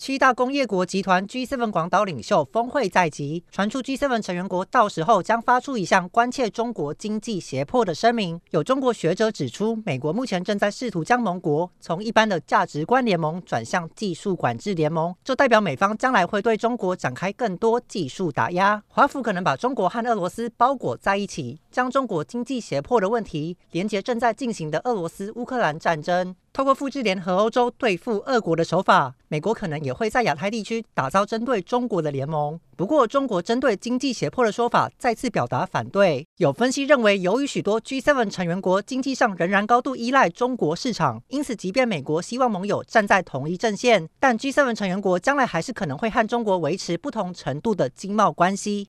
七大工业国集团 G7 广岛领袖峰会在即，传出 G7 成员国到时候将发出一项关切中国经济胁迫的声明。有中国学者指出，美国目前正在试图将盟国从一般的价值观联盟转向技术管制联盟，这代表美方将来会对中国展开更多技术打压。华府可能把中国和俄罗斯包裹在一起，将中国经济胁迫的问题连接正在进行的俄罗斯乌克兰战争。透过复制联合欧洲对付俄国的手法，美国可能也会在亚太地区打造针对中国的联盟。不过，中国针对经济胁迫的说法再次表达反对。有分析认为，由于许多 G7 成员国经济上仍然高度依赖中国市场，因此即便美国希望盟友站在同一阵线，但 G7 成员国将来还是可能会和中国维持不同程度的经贸关系。